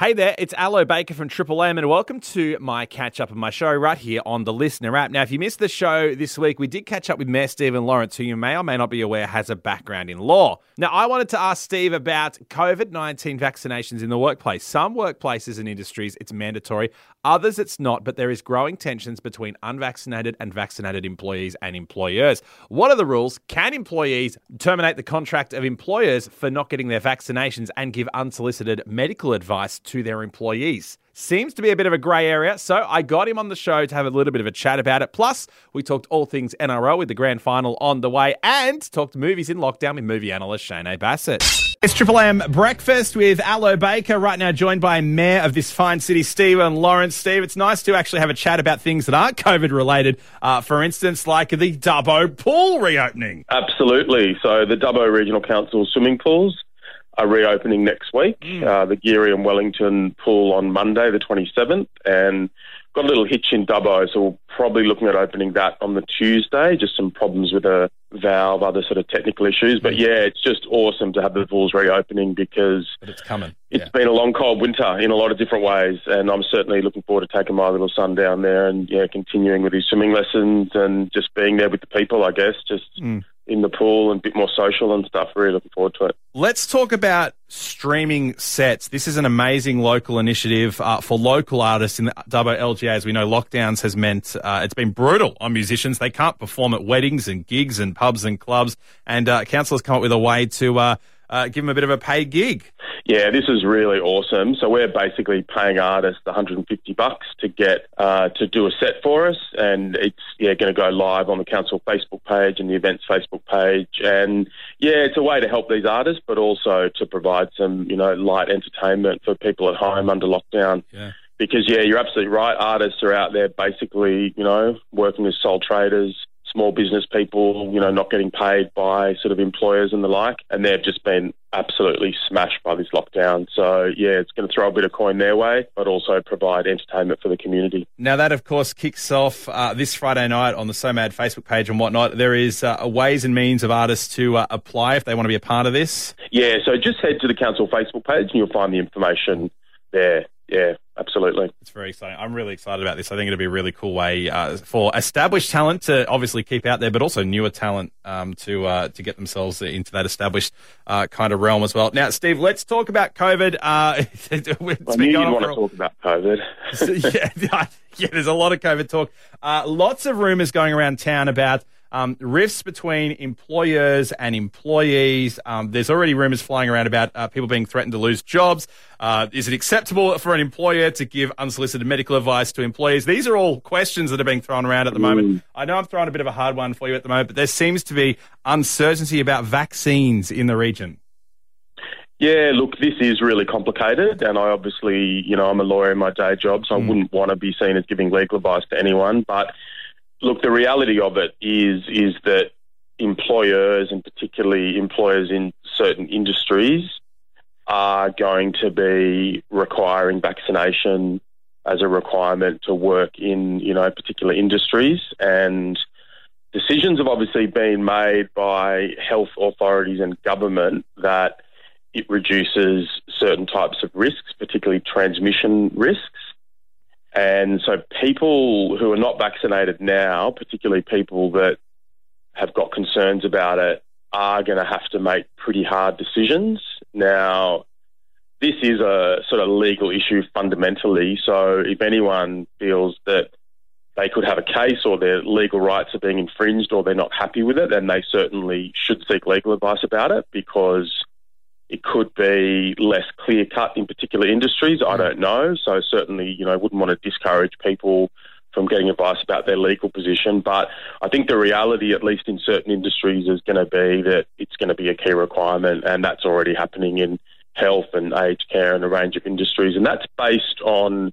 Hey there, it's Allo Baker from Triple M, and welcome to my catch up of my show right here on the LiSTNR app. Now, if you missed the show this week, we did catch up with Mayor Stephen Lawrence, who you may or may not be aware has a background in law. Now, I wanted to ask Steve about COVID 19 vaccinations in the workplace. Some workplaces and industries, it's mandatory, others, it's not, but there is growing tensions between unvaccinated and vaccinated employees and employers. What are the rules? Can employees terminate the contract of employers for not getting their vaccinations and give unsolicited medical advice to their employees. Seems to be a bit of a grey area, so I got him on the show to have a little bit of a chat about it. Plus, we talked all things NRL with the grand final on the way and talked movies in lockdown with movie analyst Shane Bassett. It's Triple M Breakfast with Allo Baker, right now joined by Mayor of this fine city, Stephen Lawrence. Steve, it's nice to actually have a chat about things that aren't COVID related. Uh, for instance, like the Dubbo pool reopening. Absolutely. So, the Dubbo Regional Council swimming pools are reopening next week. Mm. Uh, the Geurie and Wellington pool on Monday, the 27th, and got a little hitch in Dubbo, so we're probably looking at opening that on the Tuesday. Just some problems with a valve, other sort of technical issues. But mm. yeah, it's just awesome to have the pools reopening because but it's coming. It's yeah. been a long, cold winter in a lot of different ways, and I'm certainly looking forward to taking my little son down there and yeah, continuing with his swimming lessons and just being there with the people. I guess just. Mm in the pool and a bit more social and stuff. Really looking forward to it. Let's talk about streaming sets. This is an amazing local initiative uh, for local artists in the Dubbo LGA. As we know, lockdowns has meant uh, it's been brutal on musicians. They can't perform at weddings and gigs and pubs and clubs. And uh, council has come up with a way to uh, give them a bit of a paid gig. Yeah, this is really awesome. So we're basically paying artists 150 bucks to get uh, to do a set for us, and it's yeah going to go live on the council Facebook page and the events Facebook page, and yeah, it's a way to help these artists, but also to provide some you know light entertainment for people at home under lockdown. Yeah because yeah, you're absolutely right. Artists are out there basically, you know, working as sole traders, small business people, you know, not getting paid by sort of employers and the like, and they've just been absolutely smashed by this lockdown. So yeah, it's going to throw a bit of coin their way, but also provide entertainment for the community. Now that of course kicks off uh, this Friday night on the So Mad Facebook page and whatnot. There is uh, ways and means of artists to uh, apply if they want to be a part of this. Yeah, so just head to the council Facebook page and you'll find the information there. Yeah, absolutely. It's very exciting. I'm really excited about this. I think it'll be a really cool way uh, for established talent to obviously keep out there, but also newer talent um, to uh, to get themselves into that established uh, kind of realm as well. Now, Steve, let's talk about COVID. Uh, I knew you'd want to talk about COVID. so, yeah, yeah, there's a lot of COVID talk. Uh, lots of rumours going around town about um, rifts between employers and employees. Um, there's already rumors flying around about uh, people being threatened to lose jobs. Uh, is it acceptable for an employer to give unsolicited medical advice to employees? These are all questions that are being thrown around at the moment. Mm. I know I'm throwing a bit of a hard one for you at the moment, but there seems to be uncertainty about vaccines in the region. Yeah, look, this is really complicated, and I obviously, you know, I'm a lawyer in my day job, so mm. I wouldn't want to be seen as giving legal advice to anyone. But Look, the reality of it is is that employers, and particularly employers in certain industries, are going to be requiring vaccination as a requirement to work in you know particular industries and decisions have obviously been made by health authorities and government that it reduces certain types of risks, particularly transmission risks. And so people who are not vaccinated now, particularly people that have got concerns about it, are going to have to make pretty hard decisions. Now, this is a sort of legal issue fundamentally. So if anyone feels that they could have a case or their legal rights are being infringed or they're not happy with it, then they certainly should seek legal advice about it because it could be less clear cut in particular industries. I mm. don't know. So certainly, you know, wouldn't want to discourage people from getting advice about their legal position. But I think the reality, at least in certain industries, is going to be that it's going to be a key requirement, and that's already happening in health and aged care and a range of industries. And that's based on,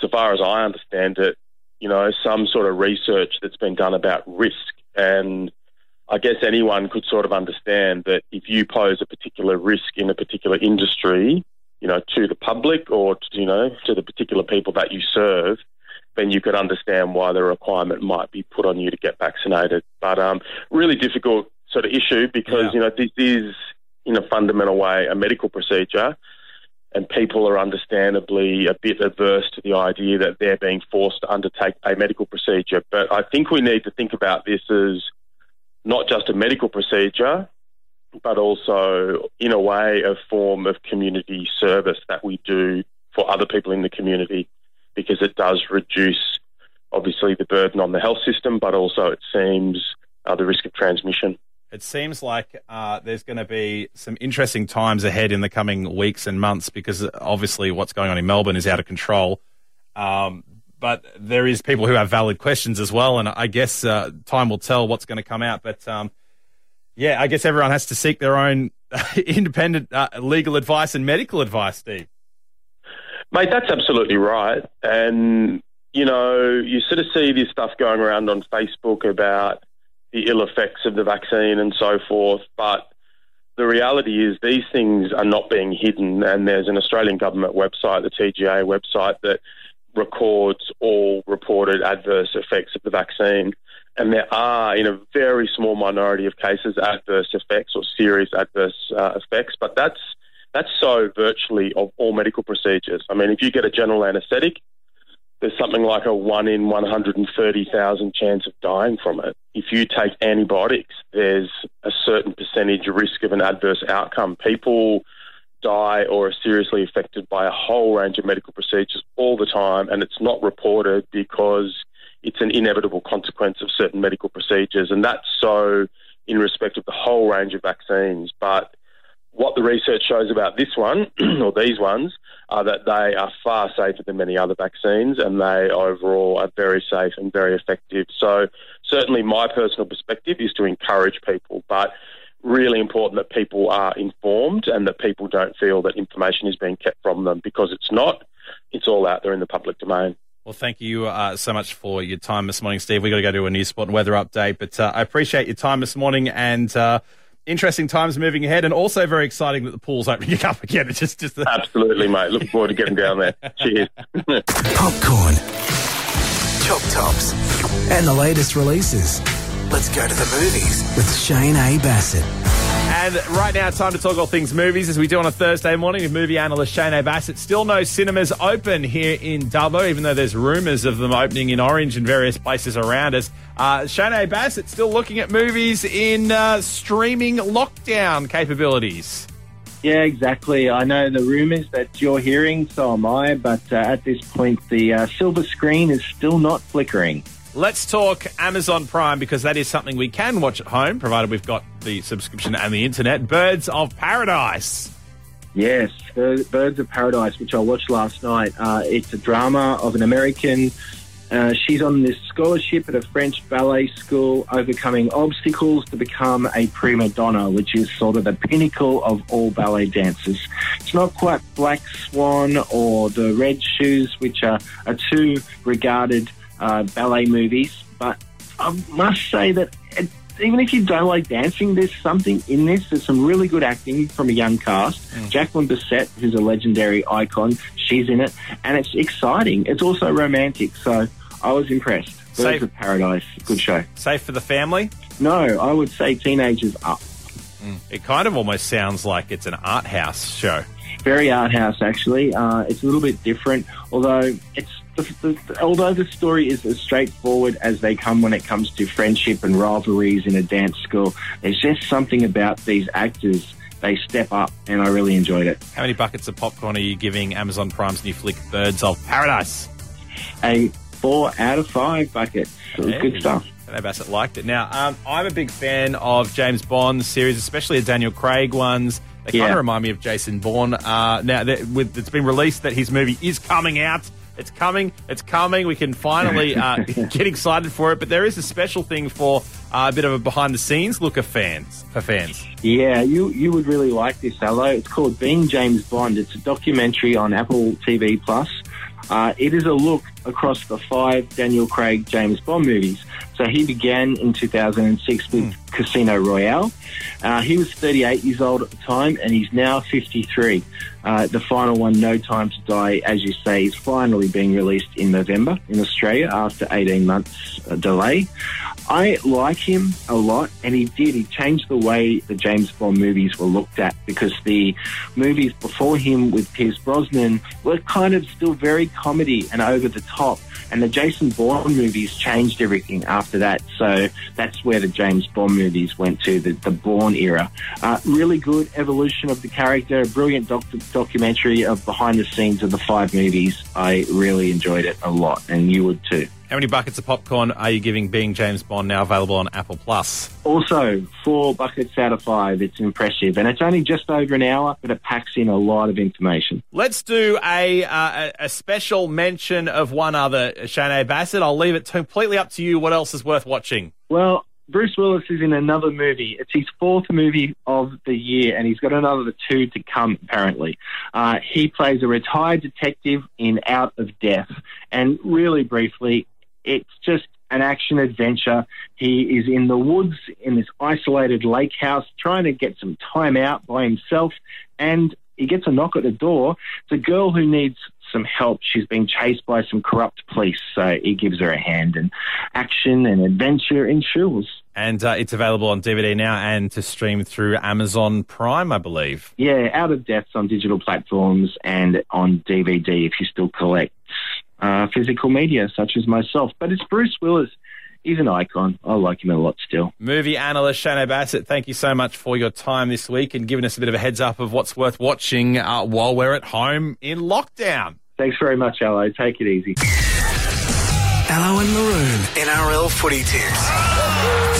so far as I understand it, you know, some sort of research that's been done about risk and I guess anyone could sort of understand that if you pose a particular risk in a particular industry, you know, to the public or to, you know to the particular people that you serve, then you could understand why the requirement might be put on you to get vaccinated. But um, really difficult sort of issue because yeah. you know this is in a fundamental way a medical procedure, and people are understandably a bit averse to the idea that they're being forced to undertake a medical procedure. But I think we need to think about this as not just a medical procedure, but also, in a way, a form of community service that we do for other people in the community because it does reduce, obviously, the burden on the health system, but also it seems uh, the risk of transmission. It seems like uh, there's going to be some interesting times ahead in the coming weeks and months because obviously what's going on in Melbourne is out of control. Um, but there is people who have valid questions as well, and I guess uh, time will tell what's going to come out. But um, yeah, I guess everyone has to seek their own independent uh, legal advice and medical advice, Steve. Mate, that's absolutely right. And, you know, you sort of see this stuff going around on Facebook about the ill effects of the vaccine and so forth. But the reality is these things are not being hidden. And there's an Australian government website, the TGA website, that records all reported adverse effects of the vaccine. And there are, in a very small minority of cases, adverse effects or serious adverse uh, effects. But that's that's so virtually of all medical procedures. I mean, if you get a general anaesthetic, there's something like a 1 in 130,000 chance of dying from it. If you take antibiotics, there's a certain percentage risk of an adverse outcome. People die or are seriously affected by a whole range of medical procedures all the time, and it's not reported because it's an inevitable consequence of certain medical procedures. And that's so in respect of the whole range of vaccines. But what the research shows about this one or these ones are that they are far safer than many other vaccines and they overall are very safe and very effective. So certainly my personal perspective is to encourage people, but really important that people are informed and that people don't feel that information is being kept from them because it's not. It's all out there in the public domain. Well, thank you uh, so much for your time this morning, Steve. We've got to go to a news spot and weather update, but uh, I appreciate your time this morning and uh, interesting times moving ahead, and also very exciting that the pool's opening up again. It's just, just absolutely, mate. Looking forward to getting down there. Cheers. Popcorn, chop tops, and the latest releases. Let's go to the movies with Shane A. Bassett. And right now, time to talk all things movies as we do on a Thursday morning with movie analyst Shane A. Bassett. Still no cinemas open here in Dubbo, even though there's rumours of them opening in Orange and various places around us. Uh, Shane A. Bassett still looking at movies in uh, streaming lockdown capabilities. Yeah, exactly. I know the rumours that you're hearing, so am I, but uh, at this point, the uh, silver screen is still not flickering. Let's talk Amazon Prime because that is something we can watch at home, provided we've got the subscription and the internet. Birds of Paradise. Yes, Birds of Paradise, which I watched last night. Uh, it's a drama of an American. Uh, she's on this scholarship at a French ballet school, overcoming obstacles to become a prima donna, which is sort of the pinnacle of all ballet dancers. It's not quite Black Swan or The Red Shoes, which are, are two regarded uh, ballet movies. But I must say that it, even if you don't like dancing, there's something in this. There's some really good acting from a young cast. Mm. Jacqueline Bisset, who's a legendary icon, she's in it, and it's exciting. It's also romantic, so I was impressed. Birds safe, of Paradise, good show. Safe for the family? No, I would say teenagers up. Mm. It kind of almost sounds like it's an art house show. Very art house, actually. Uh, it's a little bit different, although it's the, the, although the story is as straightforward as they come when it comes to friendship and rivalries in a dance school, there's just something about these actors. They step up, and I really enjoyed it. How many buckets of popcorn are you giving Amazon Prime's new flick, Birds of Paradise? A four out of five buckets. It was good stuff. I know Bassett liked it. Now, um, I'm a big fan of James Bond series, especially the Daniel Craig ones. They kind of remind me of Jason Bourne. Uh, now, with, it's been released that his movie is coming out. It's coming. It's coming. We can finally uh, get excited for it. But there is a special thing for uh, a bit of a behind the scenes look of fans for fans. Yeah, you you would really like this, Hello. It's called Being James Bond. It's a documentary on Apple TV Plus. Uh, it is a look across the five Daniel Craig James Bond movies. So he began in 2006 with Casino Royale. Uh, he was 38 years old at the time, and he's now 53. Uh, the final one, No Time to Die, as you say, is finally being released in November in Australia after 18 months uh, delay. I like him a lot, and he did. He changed the way the James Bond movies were looked at because the movies before him with Pierce Brosnan were kind of still very comedy and over the top. And the Jason Bourne movies changed everything after that. So that's where the James Bond movies went to, the, the Bourne era. Uh, really good evolution of the character, a brilliant doc- documentary of behind the scenes of the five movies. I really enjoyed it a lot, and you would too. How many buckets of popcorn are you giving Being James Bond now available on Apple Plus? Also, four buckets out of five. It's impressive. And it's only just over an hour, but it packs in a lot of information. Let's do a uh, a special mention of one other, Shane Bassett. I'll leave it completely up to you what else is worth watching. Well, Bruce Willis is in another movie. It's his fourth movie of the year, and he's got another two to come, apparently. Uh, he plays a retired detective in Out of Death. And really briefly, it's just an action adventure. He is in the woods in this isolated lake house trying to get some time out by himself, and he gets a knock at the door. It's a girl who needs some help. She's being chased by some corrupt police, so he gives her a hand, and action and adventure ensues. And uh, it's available on DVD now and to stream through Amazon Prime, I believe. Yeah, Out of Deaths on digital platforms and on DVD if you still collect uh, physical media, such as myself. But it's Bruce Willis. He's an icon. I like him a lot still. Movie analyst Shane Bassett, thank you so much for your time this week and giving us a bit of a heads up of what's worth watching uh, while we're at home in lockdown. Thanks very much, Allo. Take it easy. Allo and Maroon, NRL footy tips.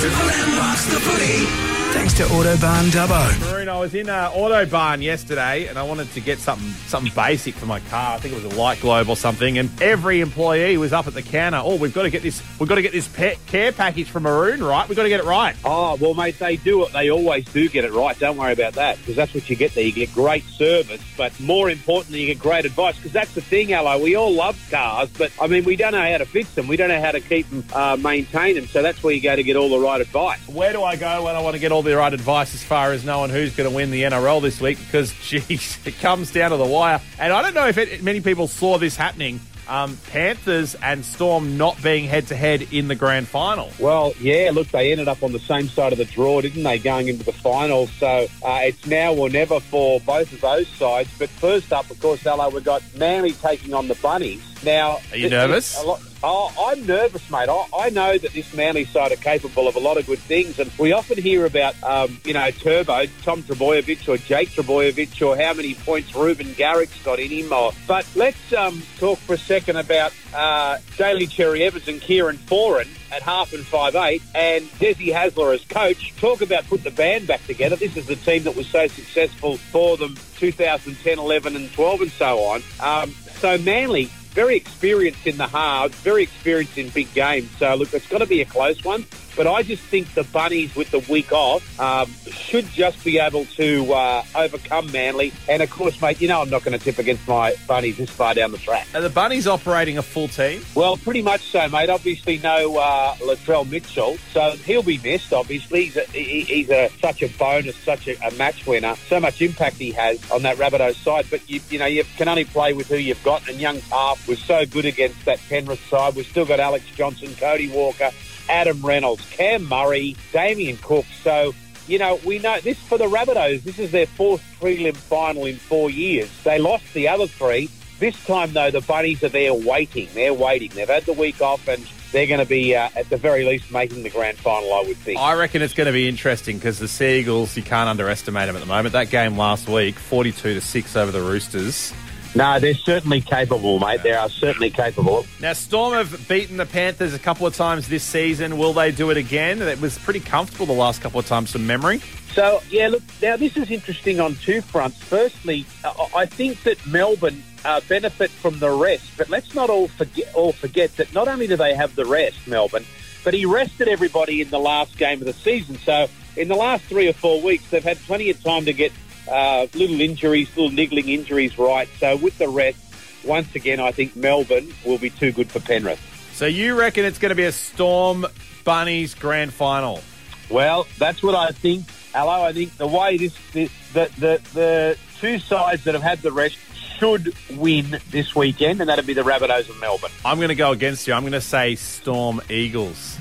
Triple M marks the footy. Thanks to Autobarn Dubbo. Maroon, I was in uh, Autobarn yesterday and I wanted to get something something basic for my car. I think it was a light globe or something. And every employee was up at the counter. Oh, we've got to get this. We've got to get this pet care package for Maroon, right? We've got to get it right. Oh, well, mate, they do it. They always do get it right. Don't worry about that because that's what you get there. You get great service, but more importantly, you get great advice because that's the thing, Allo. We all love cars, but I mean, we don't know how to fix them. We don't know how to keep them, uh, maintain them. So that's where you go to get all the right advice. Where do I go when I want to get all the right advice as far as knowing who's going to win the NRL this week? Because, geez, it comes down to the wire. And I don't know if it, many people saw this happening. Um, Panthers and Storm not being head to head in the grand final. Well, yeah, look, they ended up on the same side of the draw, didn't they, going into the final? So uh, it's now or never for both of those sides. But first up, of course, Allo, we've got Manly taking on the Bunnies. Now, Are you nervous? Oh, I'm nervous, mate. I, I know that this Manly side are capable of a lot of good things, and we often hear about, um, you know, Turbo, Tom Trbojevic or Jake Trbojevic, or how many points Reuben Garrick's got in him. Or, but let's um, talk for a second about uh, Daly Cherry Evans and Kieran Foran at half and five eight, and Desi Hasler as coach. Talk about put the band back together. This is the team that was so successful for them 2010, 11, and 12, and so on. Um, so Manly very experienced in the halves, very experienced in big games. So look, it's got to be a close one. But I just think the Bunnies, with the week off, um, should just be able to uh, overcome Manly. And of course, mate, you know I'm not going to tip against my Bunnies this far down the track. Are the Bunnies operating a full team? Well, pretty much so, mate. Obviously, no uh, Latrell Mitchell, so he'll be missed. Obviously, he's a, he, he's a such a bonus, such a, a match winner. So much impact he has on that Rabbitohs side. But you, you know, you can only play with who you've got. And young Taaffe was so good against that Penrith side. We've still got Alex Johnston, Cody Walker, Adam Reynolds, Cam Murray, Damien Cook. So. You know, we know this for the Rabbitohs. This is their fourth prelim final in four years. They lost the other three. This time, though, the Bunnies are there waiting. They're waiting. They've had the week off and they're going to be, uh, at the very least, making the grand final, I would think. I reckon it's going to be interesting because the Sea Eagles, you can't underestimate them at the moment. That game last week, 42 to 6 over the Roosters. No, they're certainly capable, mate. They are certainly capable. Now, Storm have beaten the Panthers a couple of times this season. Will they do it again? It was pretty comfortable the last couple of times from memory. So, yeah, look, now this is interesting on two fronts. Firstly, uh, I think that Melbourne uh, benefit from the rest, but let's not all forget, all forget that not only do they have the rest, Melbourne, but he rested everybody in the last game of the season. So, in the last three or four weeks, they've had plenty of time to get uh, little injuries, little niggling injuries right. So, with the rest, once again, I think Melbourne will be too good for Penrith. So you reckon it's going to be a Storm Bunnies grand final? Well, that's what I think. Hello, I think the way this, this the, the the two sides that have had the rest should win this weekend, and that'd be the Rabbitohs of Melbourne. I'm going to go against you. I'm going to say Storm Eagles.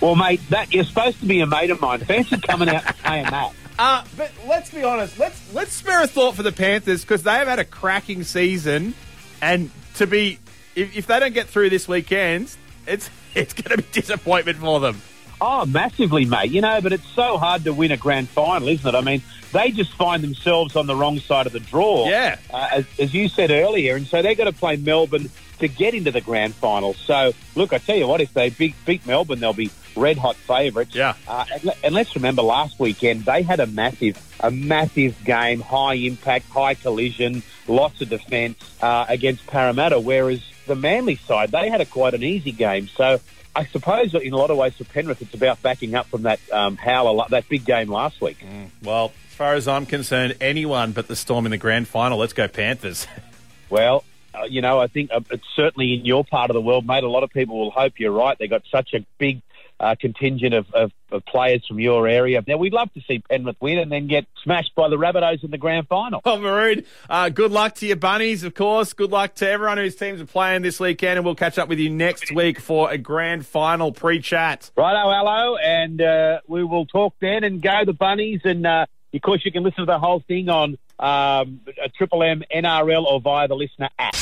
Well, mate, that you're supposed to be a mate of mine. Fancy coming out and saying that. Uh, but let's be honest. Let's let's spare a thought for the Panthers because they have had a cracking season, and to be if, if they don't get through this weekend, it's it's going to be disappointment for them. Oh, massively, mate. You know, but it's so hard to win a grand final, isn't it? I mean, they just find themselves on the wrong side of the draw. Yeah. Uh, as, as you said earlier, and so they're going to play Melbourne to get into the grand final. So, look, I tell you what, if they beat, beat Melbourne, they'll be red hot favourites. Yeah. Uh, and, and let's remember, last weekend they had a massive, a massive game, high impact, high collision, lots of defence uh, against Parramatta. Whereas the Manly side, they had a quite an easy game. So. I suppose in a lot of ways for Penrith, it's about backing up from that um, howler, that big game last week. Well, as far as I'm concerned, anyone but the Storm in the grand final. Let's go Panthers. Well, uh, you know, I think uh, it's certainly in your part of the world, mate. A lot of people will hope you're right. They got such a big uh, contingent of, of, of players from your area. Now, we'd love to see Penrith win and then get smashed by the Rabbitohs in the grand final. Oh, Maroon, uh, good luck to your bunnies, of course. Good luck to everyone whose teams are playing this weekend, and we'll catch up with you next week for a grand final pre-chat. Righto, hello, and uh, we will talk then and go the bunnies. And uh, of course, you can listen to the whole thing on um, Triple M NRL or via the LiSTNR app.